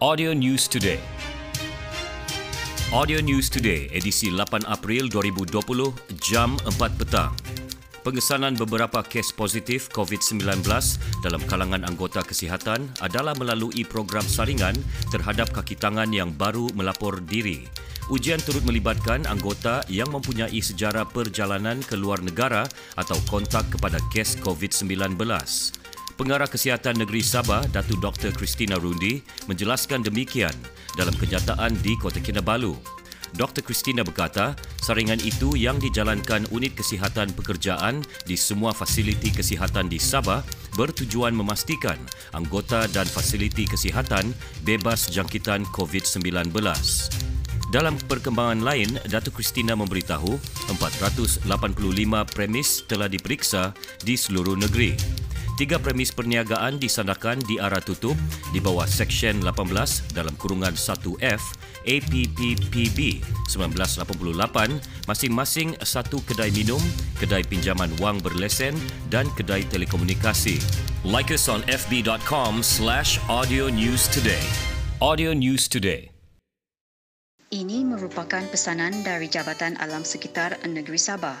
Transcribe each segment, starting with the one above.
Audio News Today. Audio News Today, edisi 8 April 2020, jam 4 petang. Pengesanan beberapa kes positif COVID-19 dalam kalangan anggota kesihatan adalah melalui program saringan terhadap kaki tangan yang baru melapor diri. Ujian turut melibatkan anggota yang mempunyai sejarah perjalanan ke luar negara atau kontak kepada kes COVID-19. Pengarah Kesihatan Negeri Sabah, Datu Dr. Christina Rundi, menjelaskan demikian dalam kenyataan di Kota Kinabalu. Dr. Christina berkata, saringan itu yang dijalankan Unit Kesihatan Pekerjaan di semua fasiliti kesihatan di Sabah bertujuan memastikan anggota dan fasiliti kesihatan bebas jangkitan COVID-19. Dalam perkembangan lain, Datuk Christina memberitahu 485 premis telah diperiksa di seluruh negeri. Tiga premis perniagaan disandarkan di arah tutup di bawah Seksyen 18 dalam kurungan 1F APPPB 1988 masing-masing satu kedai minum, kedai pinjaman wang berlesen dan kedai telekomunikasi. Like us on fb.com slash audio news today. Audio News Today. Ini merupakan pesanan dari Jabatan Alam Sekitar Negeri Sabah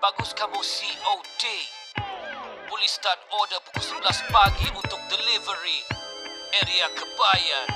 Bagus kamu COD Boleh start order pukul 11 pagi untuk delivery Area Kebayan.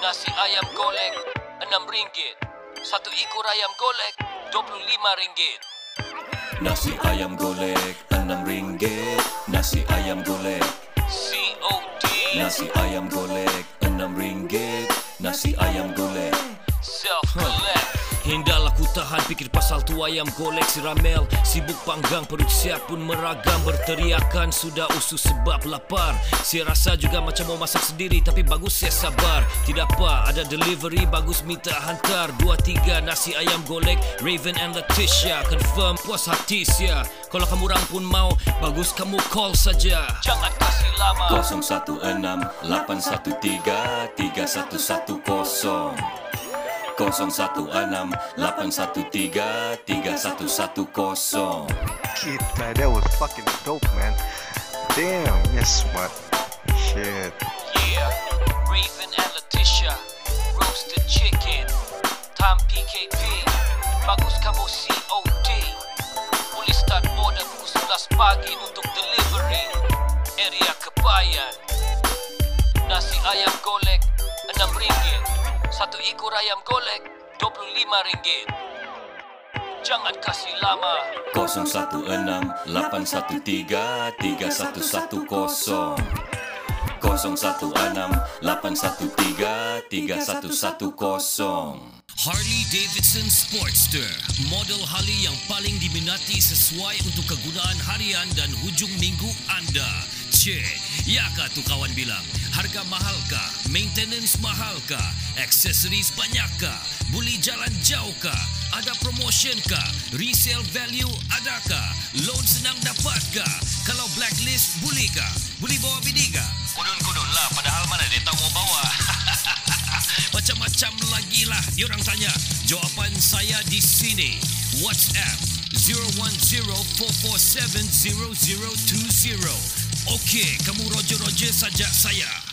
Nasi ayam golek RM6 Satu ekor ayam golek RM25 Nasi ayam golek RM6 Nasi ayam golek COD Nasi ayam golek RM6 Nasi ayam golek Self-collect tahan fikir pasal tu ayam golek si ramel. Sibuk panggang perut siap pun meragam. Berteriakan sudah usus sebab lapar. Saya rasa juga macam mau masak sendiri Tapi bagus saya sabar. Tidak apa ada delivery bagus minta hantar. Dua tiga nasi ayam golek Raven and Letitia. Confirm puas hati sia. Kalau kamu orang pun mau Bagus kamu call saja. Jangan kasih lama. 016 813 3110 016-813-3110 Kita, that was fucking dope, man. Damn, yes, smart. Shit. Yeah, Raven and Letitia, roasted chicken, Tom PKP, bagus kamu COD. Boleh start order pukul 11 pagi untuk delivery. Area Kebayan. Satu ekor ayam golek RM25. Jangan kasih lama. 016-813-3110 016-813-3110 Harley Davidson Sportster Model Harley yang paling diminati sesuai untuk kegunaan harian dan hujung minggu anda Cik, ya kah tu kawan bilang Harga mahal kah? Maintenance mahal kah? Accessories banyak kah? Boleh jalan jauh kah? Ada promotion kah? Resale value adakah? Loan senang dapat kah? Kalau blacklist boleh kah? Boleh bawa bini kah? Kudun-kudun lah padahal mana dia tahu mau bawa. Macam-macam lagi lah diorang tanya. Jawapan saya di sini. WhatsApp 010-447-0020. Okey, kamu roger-roger saja saya.